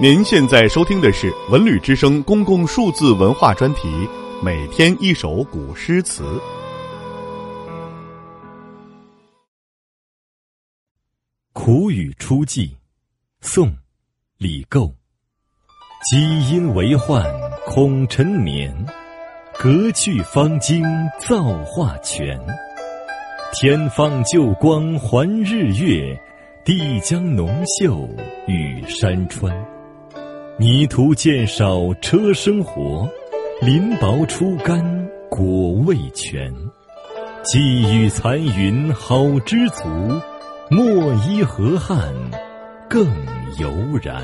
您现在收听的是《文旅之声》公共数字文化专题，每天一首古诗词。《苦雨初霁》宋·李觏。积阴为患恐沉眠，隔去方惊造化全。天放旧光还日月，地将浓秀与山川。泥土见少车生活，林薄出干果未全。寄予残云好知足，莫依河汉更悠然。